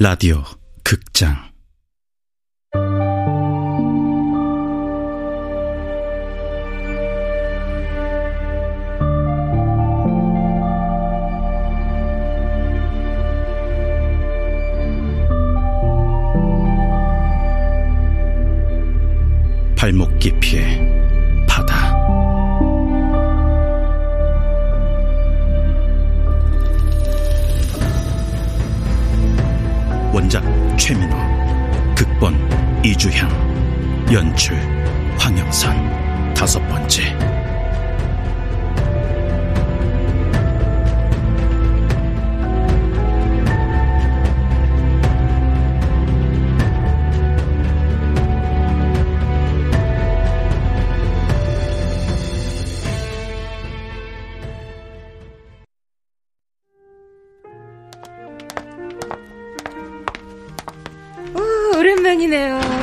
라디오 극장 원작 최민호 극본 이주향 연출 황영선. 다섯 번째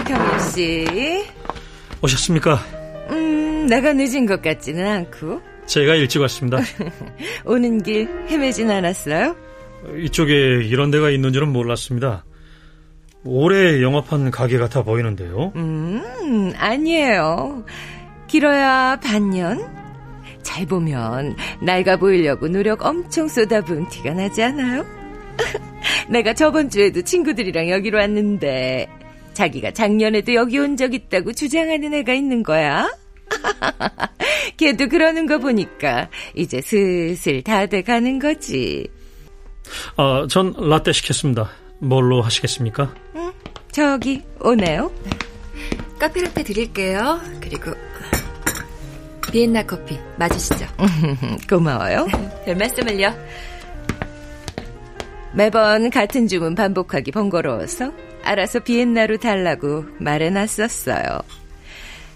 경혜 씨. 오셨습니까? 음, 내가 늦은 것 같지는 않고. 제가 일찍 왔습니다. 오는 길 헤매진 않았어요? 이쪽에 이런 데가 있는 줄은 몰랐습니다. 올해 영업한 가게 같아 보이는데요. 음, 아니에요. 길어야 반년? 잘 보면 낡아 보이려고 노력 엄청 쏟아부은 티가 나지 않아요? 내가 저번 주에도 친구들이랑 여기로 왔는데 자기가 작년에도 여기 온 적 있다고 주장하는 애가 있는 거야. 걔도 그러는 거 보니까 이제 슬슬 다 돼 가는 거지. 아, 전 라떼 시켰습니다. 뭘로 하시겠습니까? 응, 저기 오네요. 카페라떼 드릴게요. 그리고 비엔나 커피 맞으시죠? 고마워요. 별 말씀을요. 매번 같은 주문 반복하기 번거로워서 알아서 비엔나로 달라고 말해놨었어요.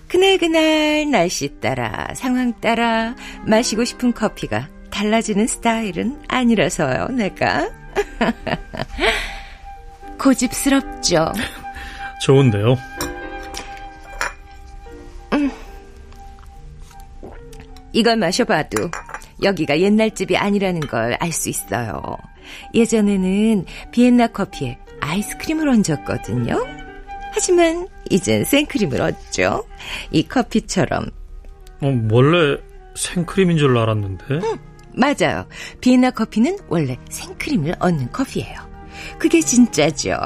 그날그날 날씨 따라 상황 따라 마시고 싶은 커피가 달라지는 스타일은 아니라서요, 내가. 고집스럽죠. 좋은데요. 음. 이걸 마셔봐도 여기가 옛날 집이 아니라는 걸 알 수 있어요. 예전에는 비엔나 커피에 아이스크림을 얹었거든요. 하지만 이젠 생크림을 얹죠. 이 커피처럼. 어, 원래 생크림인 줄 알았는데. 응, 맞아요. 비엔나 커피는 원래 생크림을 얹는 커피예요. 그게 진짜죠.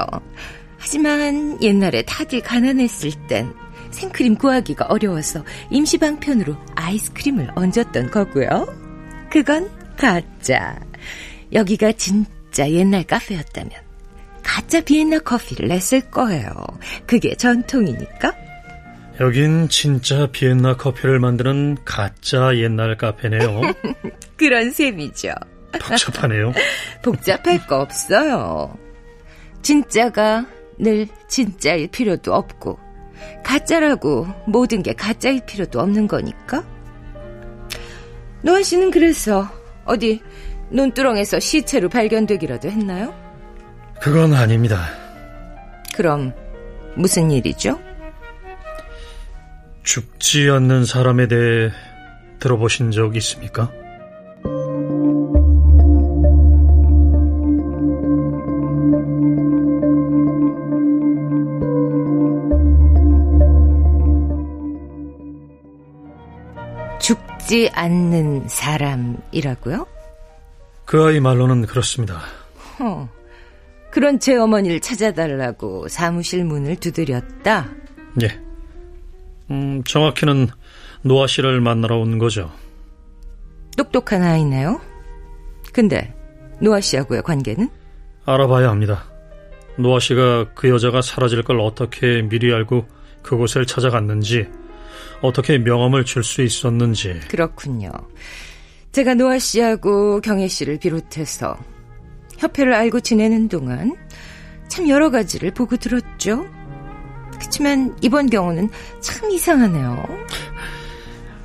하지만 옛날에 다들 가난했을 땐 생크림 구하기가 어려워서 임시방편으로 아이스크림을 얹었던 거고요. 그건 가짜. 여기가 진짜 옛날 카페였다면 가짜 비엔나 커피를 냈을 거예요. 그게 전통이니까. 여긴 진짜 비엔나 커피를 만드는 가짜 옛날 카페네요. 그런 셈이죠. 복잡하네요. 복잡할 거 없어요. 진짜가 늘 진짜일 필요도 없고 가짜라고 모든 게 가짜일 필요도 없는 거니까. 노아 씨는 그래서 어디 논두렁에서 시체로 발견되기라도 했나요? 그건 아닙니다. 그럼 무슨 일이죠? 죽지 않는 사람에 대해 들어보신 적 있습니까? 죽지 않는 사람이라고요? 그 아이 말로는 그렇습니다. 허, 그런 제 어머니를 찾아달라고 사무실 문을 두드렸다? 예. 음, 정확히는 노아 씨를 만나러 온 거죠. 똑똑한 아이네요. 근데 노아 씨하고의 관계는? 알아봐야 합니다. 노아 씨가 그 여자가 사라질 걸 어떻게 미리 알고 그곳을 찾아갔는지, 어떻게 명함을 줄 수 있었는지. 그렇군요. 제가 노아 씨하고 경혜 씨를 비롯해서 협회를 알고 지내는 동안 참 여러 가지를 보고 들었죠. 그렇지만 이번 경우는 참 이상하네요.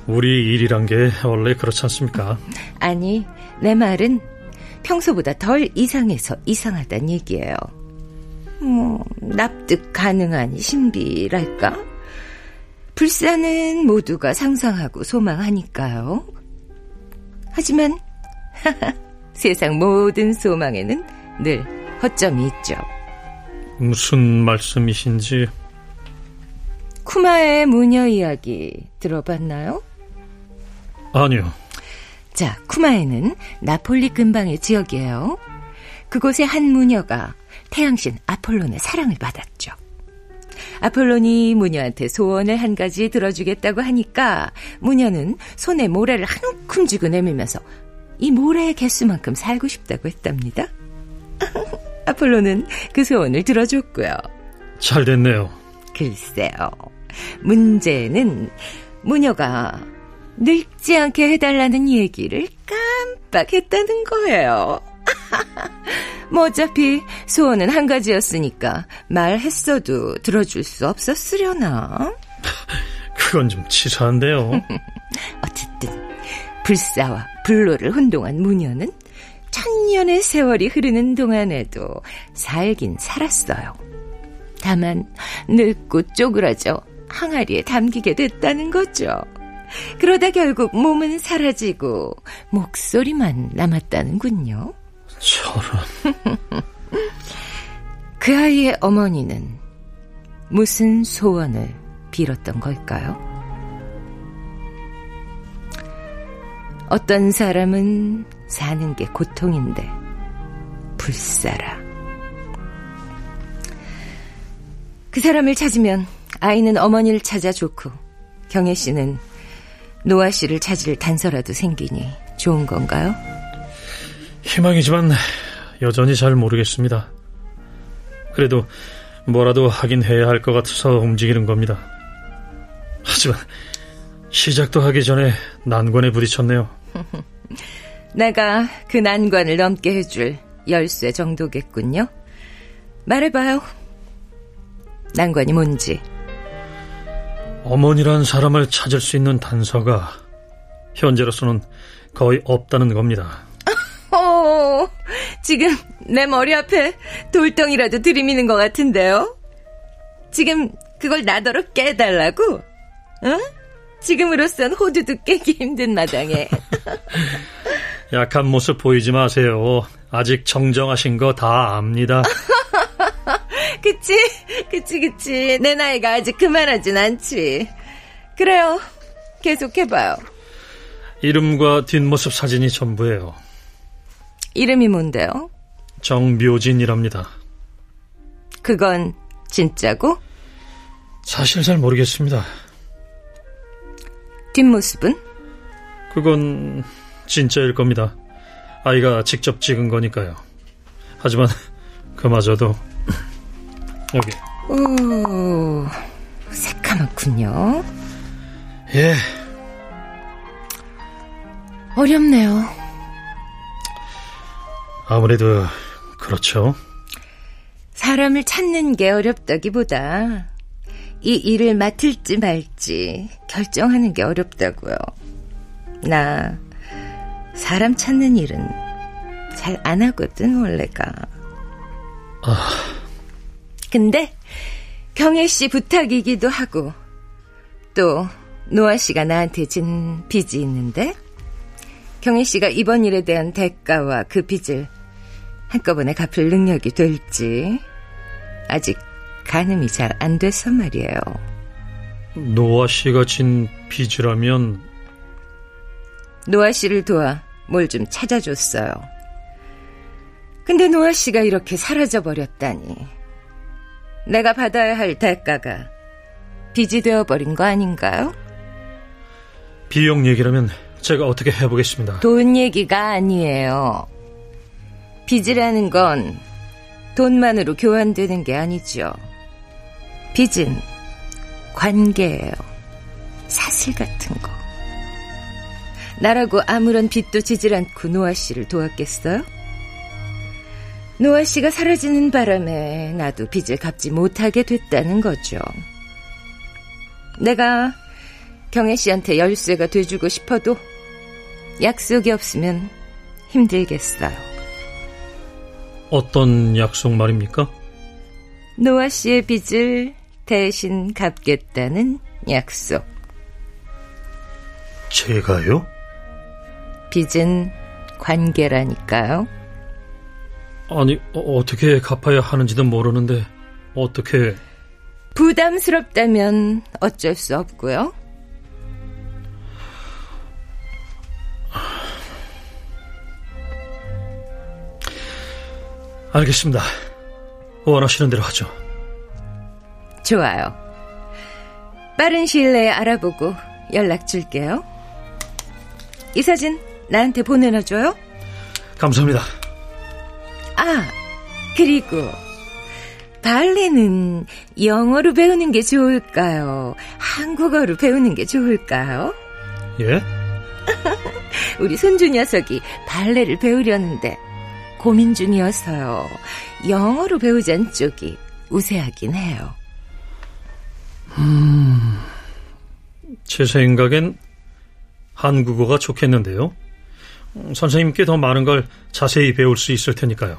우리 일이란 게 원래 그렇지 않습니까? 아니, 내 말은 평소보다 덜 이상해서 이상하단 얘기예요. 뭐, 납득 가능한 신비랄까? 불사는 모두가 상상하고 소망하니까요. 하지만 세상 모든 소망에는 늘 허점이 있죠. 무슨 말씀이신지 쿠마의 무녀 이야기 들어봤나요? 아니요. 자, 쿠마에는 나폴리 근방의 지역이에요. 그곳의 한 무녀가 태양신 아폴론의 사랑을 받았죠. 아폴론이 무녀한테 소원을 한 가지 들어주겠다고 하니까 무녀는 손에 모래를 한 움큼 쥐고 내밀면서 이 모래의 개수만큼 살고 싶다고 했답니다. 아폴로는 그 소원을 들어줬고요. 잘 됐네요. 글쎄요. 문제는 무녀가 늙지 않게 해달라는 얘기를 깜빡했다는 거예요. 뭐 어차피 소원은 한 가지였으니까 말했어도 들어줄 수 없었으려나? 그건 좀 치사한데요. 어쨌든 불사와 불로를 혼동한 무녀는 천년의 세월이 흐르는 동안에도 살긴 살았어요. 다만 늙고 쪼그라져 항아리에 담기게 됐다는 거죠. 그러다 결국 몸은 사라지고 목소리만 남았다는군요. 저런. 그 아이의 어머니는 무슨 소원을 빌었던 걸까요? 어떤 사람은 사는 게 고통인데 불사라. 그 사람을 찾으면 아이는 어머니를 찾아 좋고 경혜 씨는 노아 씨를 찾을 단서라도 생기니 좋은 건가요? 희망이지만 여전히 잘 모르겠습니다. 그래도 뭐라도 하긴 해야 할 것 같아서 움직이는 겁니다. 하지만 시작도 하기 전에 난관에 부딪혔네요. 내가 그 난관을 넘게 해줄 열쇠 정도겠군요. 말해봐요. 난관이 뭔지. 어머니란 사람을 찾을 수 있는 단서가 현재로서는 거의 없다는 겁니다. 어, 지금 내 머리 앞에 돌덩이라도 들이미는 것 같은데요? 지금 그걸 나더러 깨달라고? 응? 지금으로선 호두도 깨기 힘든 마당에. 약한 모습 보이지 마세요. 아직 정정하신 거 다 압니다. 그치? 그치, 그치. 내 나이가 아직 그만하진 않지. 그래요. 계속해봐요. 이름과 뒷모습 사진이 전부예요. 이름이 뭔데요? 정묘진이랍니다. 그건 진짜고? 사실 잘 모르겠습니다. 뒷모습은? 그건 진짜일 겁니다. 아이가 직접 찍은 거니까요. 하지만 그마저도 여기. 오, 새까맣군요. 예. 어렵네요. 아무래도 그렇죠. 사람을 찾는 게 어렵다기보다 이 일을 맡을지 말지 결정하는 게 어렵다고요. 나 사람 찾는 일은 잘 안 하거든 원래가. 아. 근데 경혜 씨 부탁이기도 하고 또 노아 씨가 나한테 진 빚이 있는데 경혜 씨가 이번 일에 대한 대가와 그 빚을 한꺼번에 갚을 능력이 될지 아직 가늠이 잘 안 돼서 말이에요. 노아 씨가 진 빚이라면 노아 씨를 도와 뭘 좀 찾아줬어요. 근데 노아 씨가 이렇게 사라져 버렸다니. 내가 받아야 할 대가가 빚이 되어 버린 거 아닌가요? 비용 얘기라면 제가 어떻게 해보겠습니다. 돈 얘기가 아니에요. 빚이라는 건 돈만으로 교환되는 게 아니죠. 빚은 관계예요. 사슬 같은 거. 나라고 아무런 빚도 지질 않고 노아 씨를 도왔겠어요? 노아 씨가 사라지는 바람에 나도 빚을 갚지 못하게 됐다는 거죠. 내가 경혜 씨한테 열쇠가 돼주고 싶어도 약속이 없으면 힘들겠어요. 어떤 약속 말입니까? 노아 씨의 빚을 대신 갚겠다는 약속. 제가요? 빚은 관계라니까요. 아니, 어, 떻게 갚아야 하는지도 모르는데 어떻게? 부담스럽다면 어쩔 수 없고요. 알겠습니다. 원하시는 대로 하죠. 좋아요. 빠른 시일 내에 알아보고 연락 줄게요. 이 사진 나한테 보내놔줘요. 감사합니다. 아, 그리고 발레는 영어로 배우는 게 좋을까요? 한국어로 배우는 게 좋을까요? 예? 우리 손주 녀석이 발레를 배우려는데 고민 중이어서요. 영어로 배우자는 쪽이 우세하긴 해요. 음, 제 생각엔 한국어가 좋겠는데요. 음, 선생님께 더 많은 걸 자세히 배울 수 있을 테니까요.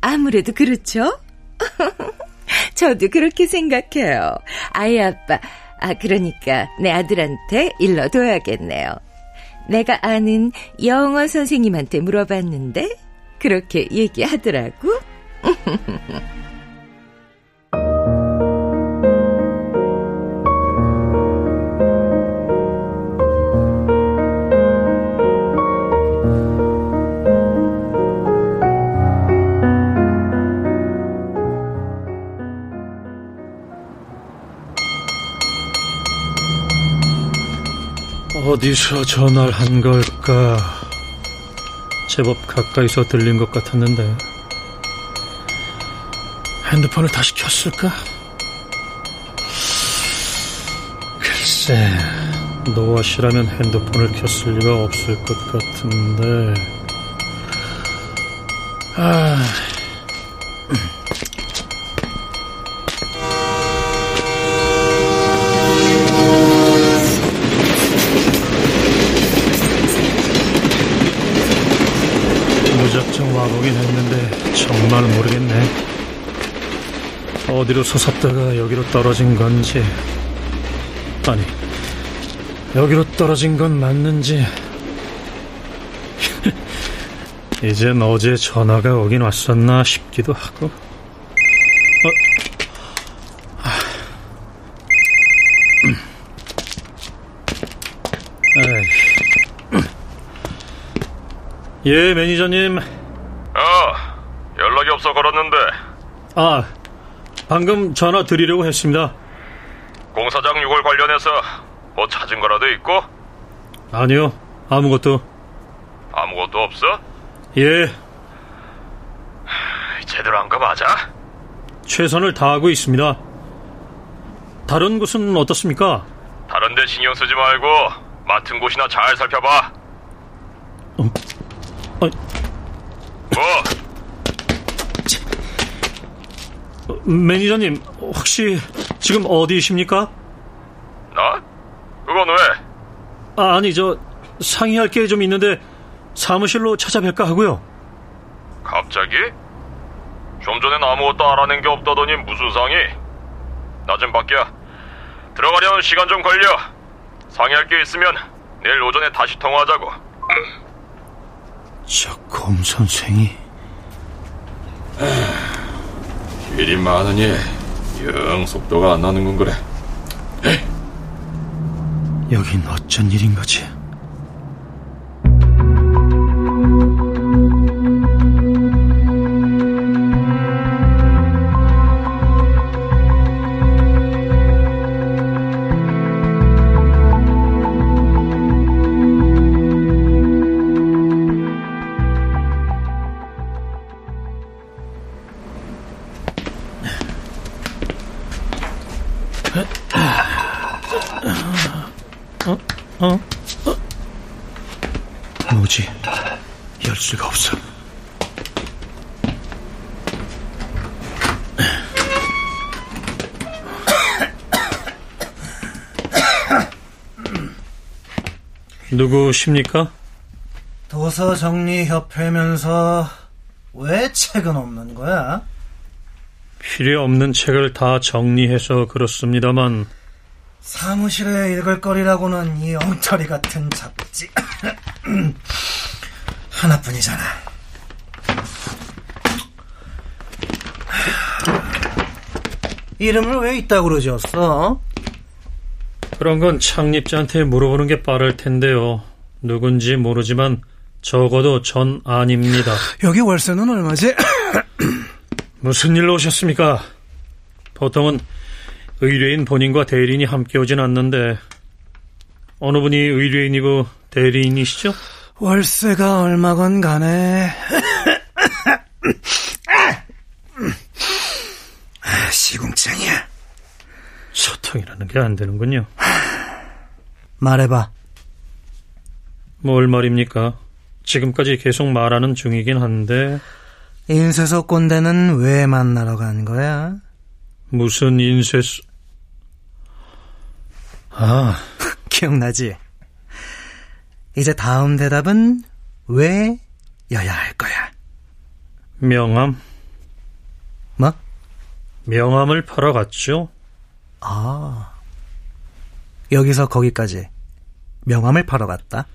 아무래도 그렇죠? 저도 그렇게 생각해요. 아이 아빠, 아, 그러니까 내 아들한테 일러둬야겠네요. 내가 아는 영어 선생님한테 물어봤는데, 그렇게 얘기하더라고. 어디서 전화를 한 걸까? 제법 가까이서 들린 것 같았는데 핸드폰을 다시 켰을까? 글쎄 노아 씨라면 핸드폰을 켰을 리가 없을 것 같은데 아... 무작정 와보긴 했는데 정말 모르겠네. 어디로 솟았다가 여기로 떨어진 건지 아니 여기로 떨어진 건 맞는지 이젠 어제 전화가 오긴 왔었나 싶기도 하고 어? 아. 예, 매니저님. 어, 연락이 없어 걸었는데 아, 방금 전화 드리려고 했습니다. 공사장 6월 관련해서 뭐 찾은 거라도 있고 아니요, 아무것도. 아무것도 없어? 예, 제대로 한 거 맞아? 최선을 다하고 있습니다. 다른 곳은 어떻습니까? 다른 데 신경 쓰지 말고 맡은 곳이나 잘 살펴봐. 어, 어, 뭐? 어, 매니저님, 혹시 지금 어디이십니까? 나? 그건 왜? 아, 아니, 저, 상의할 게 좀 있는데 사무실로 찾아뵐까 하고요. 갑자기? 좀 전엔 아무것도 알아낸 게 없다더니 무슨 상의? 나 좀 밖이야. 들어가려면 시간 좀 걸려. 상의할 게 있으면 내일 오전에 다시 통화하자고. 저곰 선생이 일이 많으니 영 속도가 안 나는 건 그래. 여긴 어쩐 일인 거지? 누구십니까? 도서 정리 협회면서 왜 책은 없는 거야? 필요 없는 책을 다 정리해서 그렇습니다만 사무실에 읽을 거리라고는 이 엉터리 같은 잡지 하나뿐이잖아. 이름을 왜 이따구로 지었어? 그런 건 창립자한테 물어보는 게 빠를 텐데요. 누군지 모르지만 적어도 전 아닙니다. 여기 월세는 얼마지? 무슨 일로 오셨습니까? 보통은 의뢰인 본인과 대리인이 함께 오진 않는데 어느 분이 의뢰인이고 대리인이시죠? 월세가 얼마건 가네. 아, 시궁창이야. 소통이라는 게 안 되는군요. 말해봐. 뭘 말입니까? 지금까지 계속 말하는 중이긴 한데 인쇄소 꼰대는 왜 만나러 간 거야? 무슨 인쇄소... 아, 기억나지? 이제 다음 대답은 왜 여야 할 거야. 명함? 뭐? 명함을 팔아 갔죠? 아. 여기서 거기까지 명함을 팔아 갔다.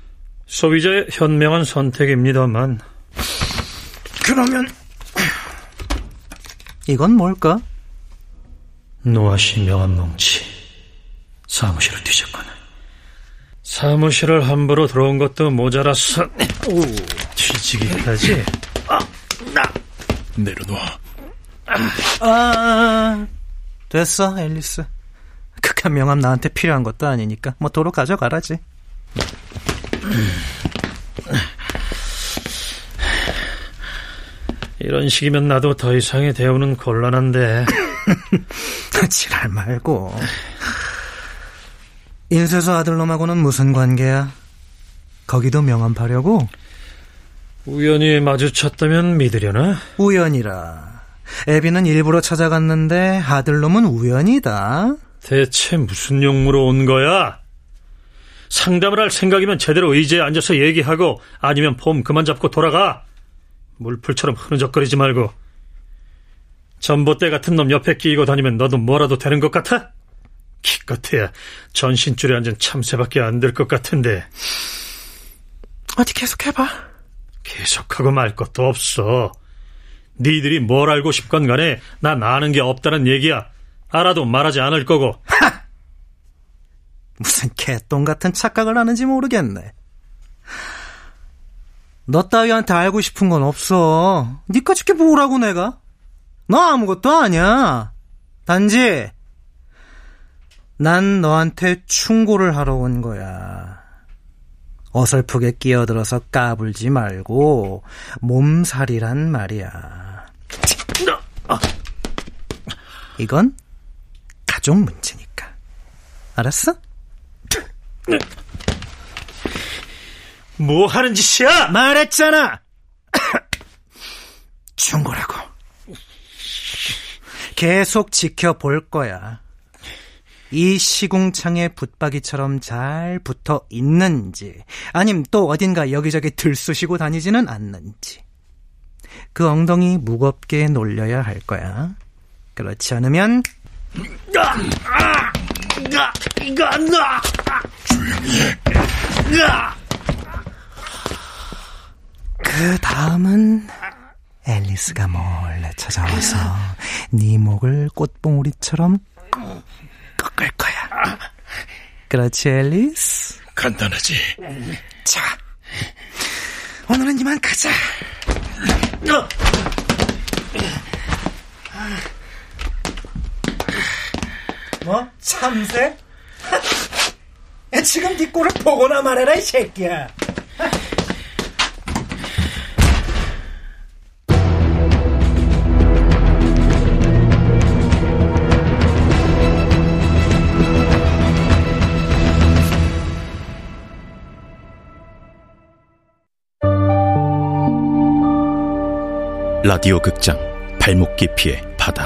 소비자의 현명한 선택입니다만 그러면 이건 뭘까? 노아씨 명함 뭉치 사무실을 뒤졌구나. 사무실을 함부로 들어온 것도 모자라서 오, 뒤지기까지. 내려놓아. 아, 됐어, 앨리스. 극한 명함 나한테 필요한 것도 아니니까 뭐 도로 가져가라지. 이런 식이면 나도 더 이상의 대우는 곤란한데 지랄 말고. 인쇄소 아들놈하고는 무슨 관계야? 거기도 명함 파려고? 우연히 마주쳤다면 믿으려나? 우연이라. 애비는 일부러 찾아갔는데 아들놈은 우연이다. 대체 무슨 용무로 온 거야? 상담을 할 생각이면 제대로 의자에 앉아서 얘기하고 아니면 폼 그만 잡고 돌아가. 물풀처럼 흐느적거리지 말고. 전봇대 같은 놈 옆에 끼고 다니면 너도 뭐라도 되는 것 같아? 기껏해야 전신줄에 앉은 참새밖에 안 될 것 같은데 어디 계속해봐. 계속하고 말 것도 없어. 니들이 뭘 알고 싶건 간에 난 아는 게 없다는 얘기야. 알아도 말하지 않을 거고. 무슨 개똥 같은 착각을 하는지 모르겠네. 너 따위한테 알고 싶은 건 없어. 니까짓 게 뭐라고 내가? 너 아무것도 아니야. 단지 난 너한테 충고를 하러 온 거야. 어설프게 끼어들어서 까불지 말고 몸살이란 말이야. 이건 가족 문제니까. 알았어? 뭐 하는 짓이야? 말했잖아! 충고라고. 계속 지켜볼 거야. 이 시궁창에 붙박이처럼 잘 붙어 있는지, 아님 또 어딘가 여기저기 들쑤시고 다니지는 않는지. 그 엉덩이 무겁게 놀려야 할 거야. 그렇지 않으면, 그 다음은 앨리스가 몰래 찾아와서 네 목을 꽃봉우리처럼 꺾을 거야. 그렇지, 앨리스? 간단하지. 자, 오늘은 이만 가자. 뭐? 참새? 야, 지금 네 꼴을 보거나 말해라, 이 새끼야. 라디오 극장 발목 깊이의 바다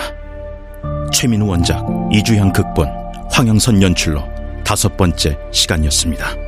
최민우 원작 이주향 극본 황영선 연출로 다섯 번째 시간이었습니다.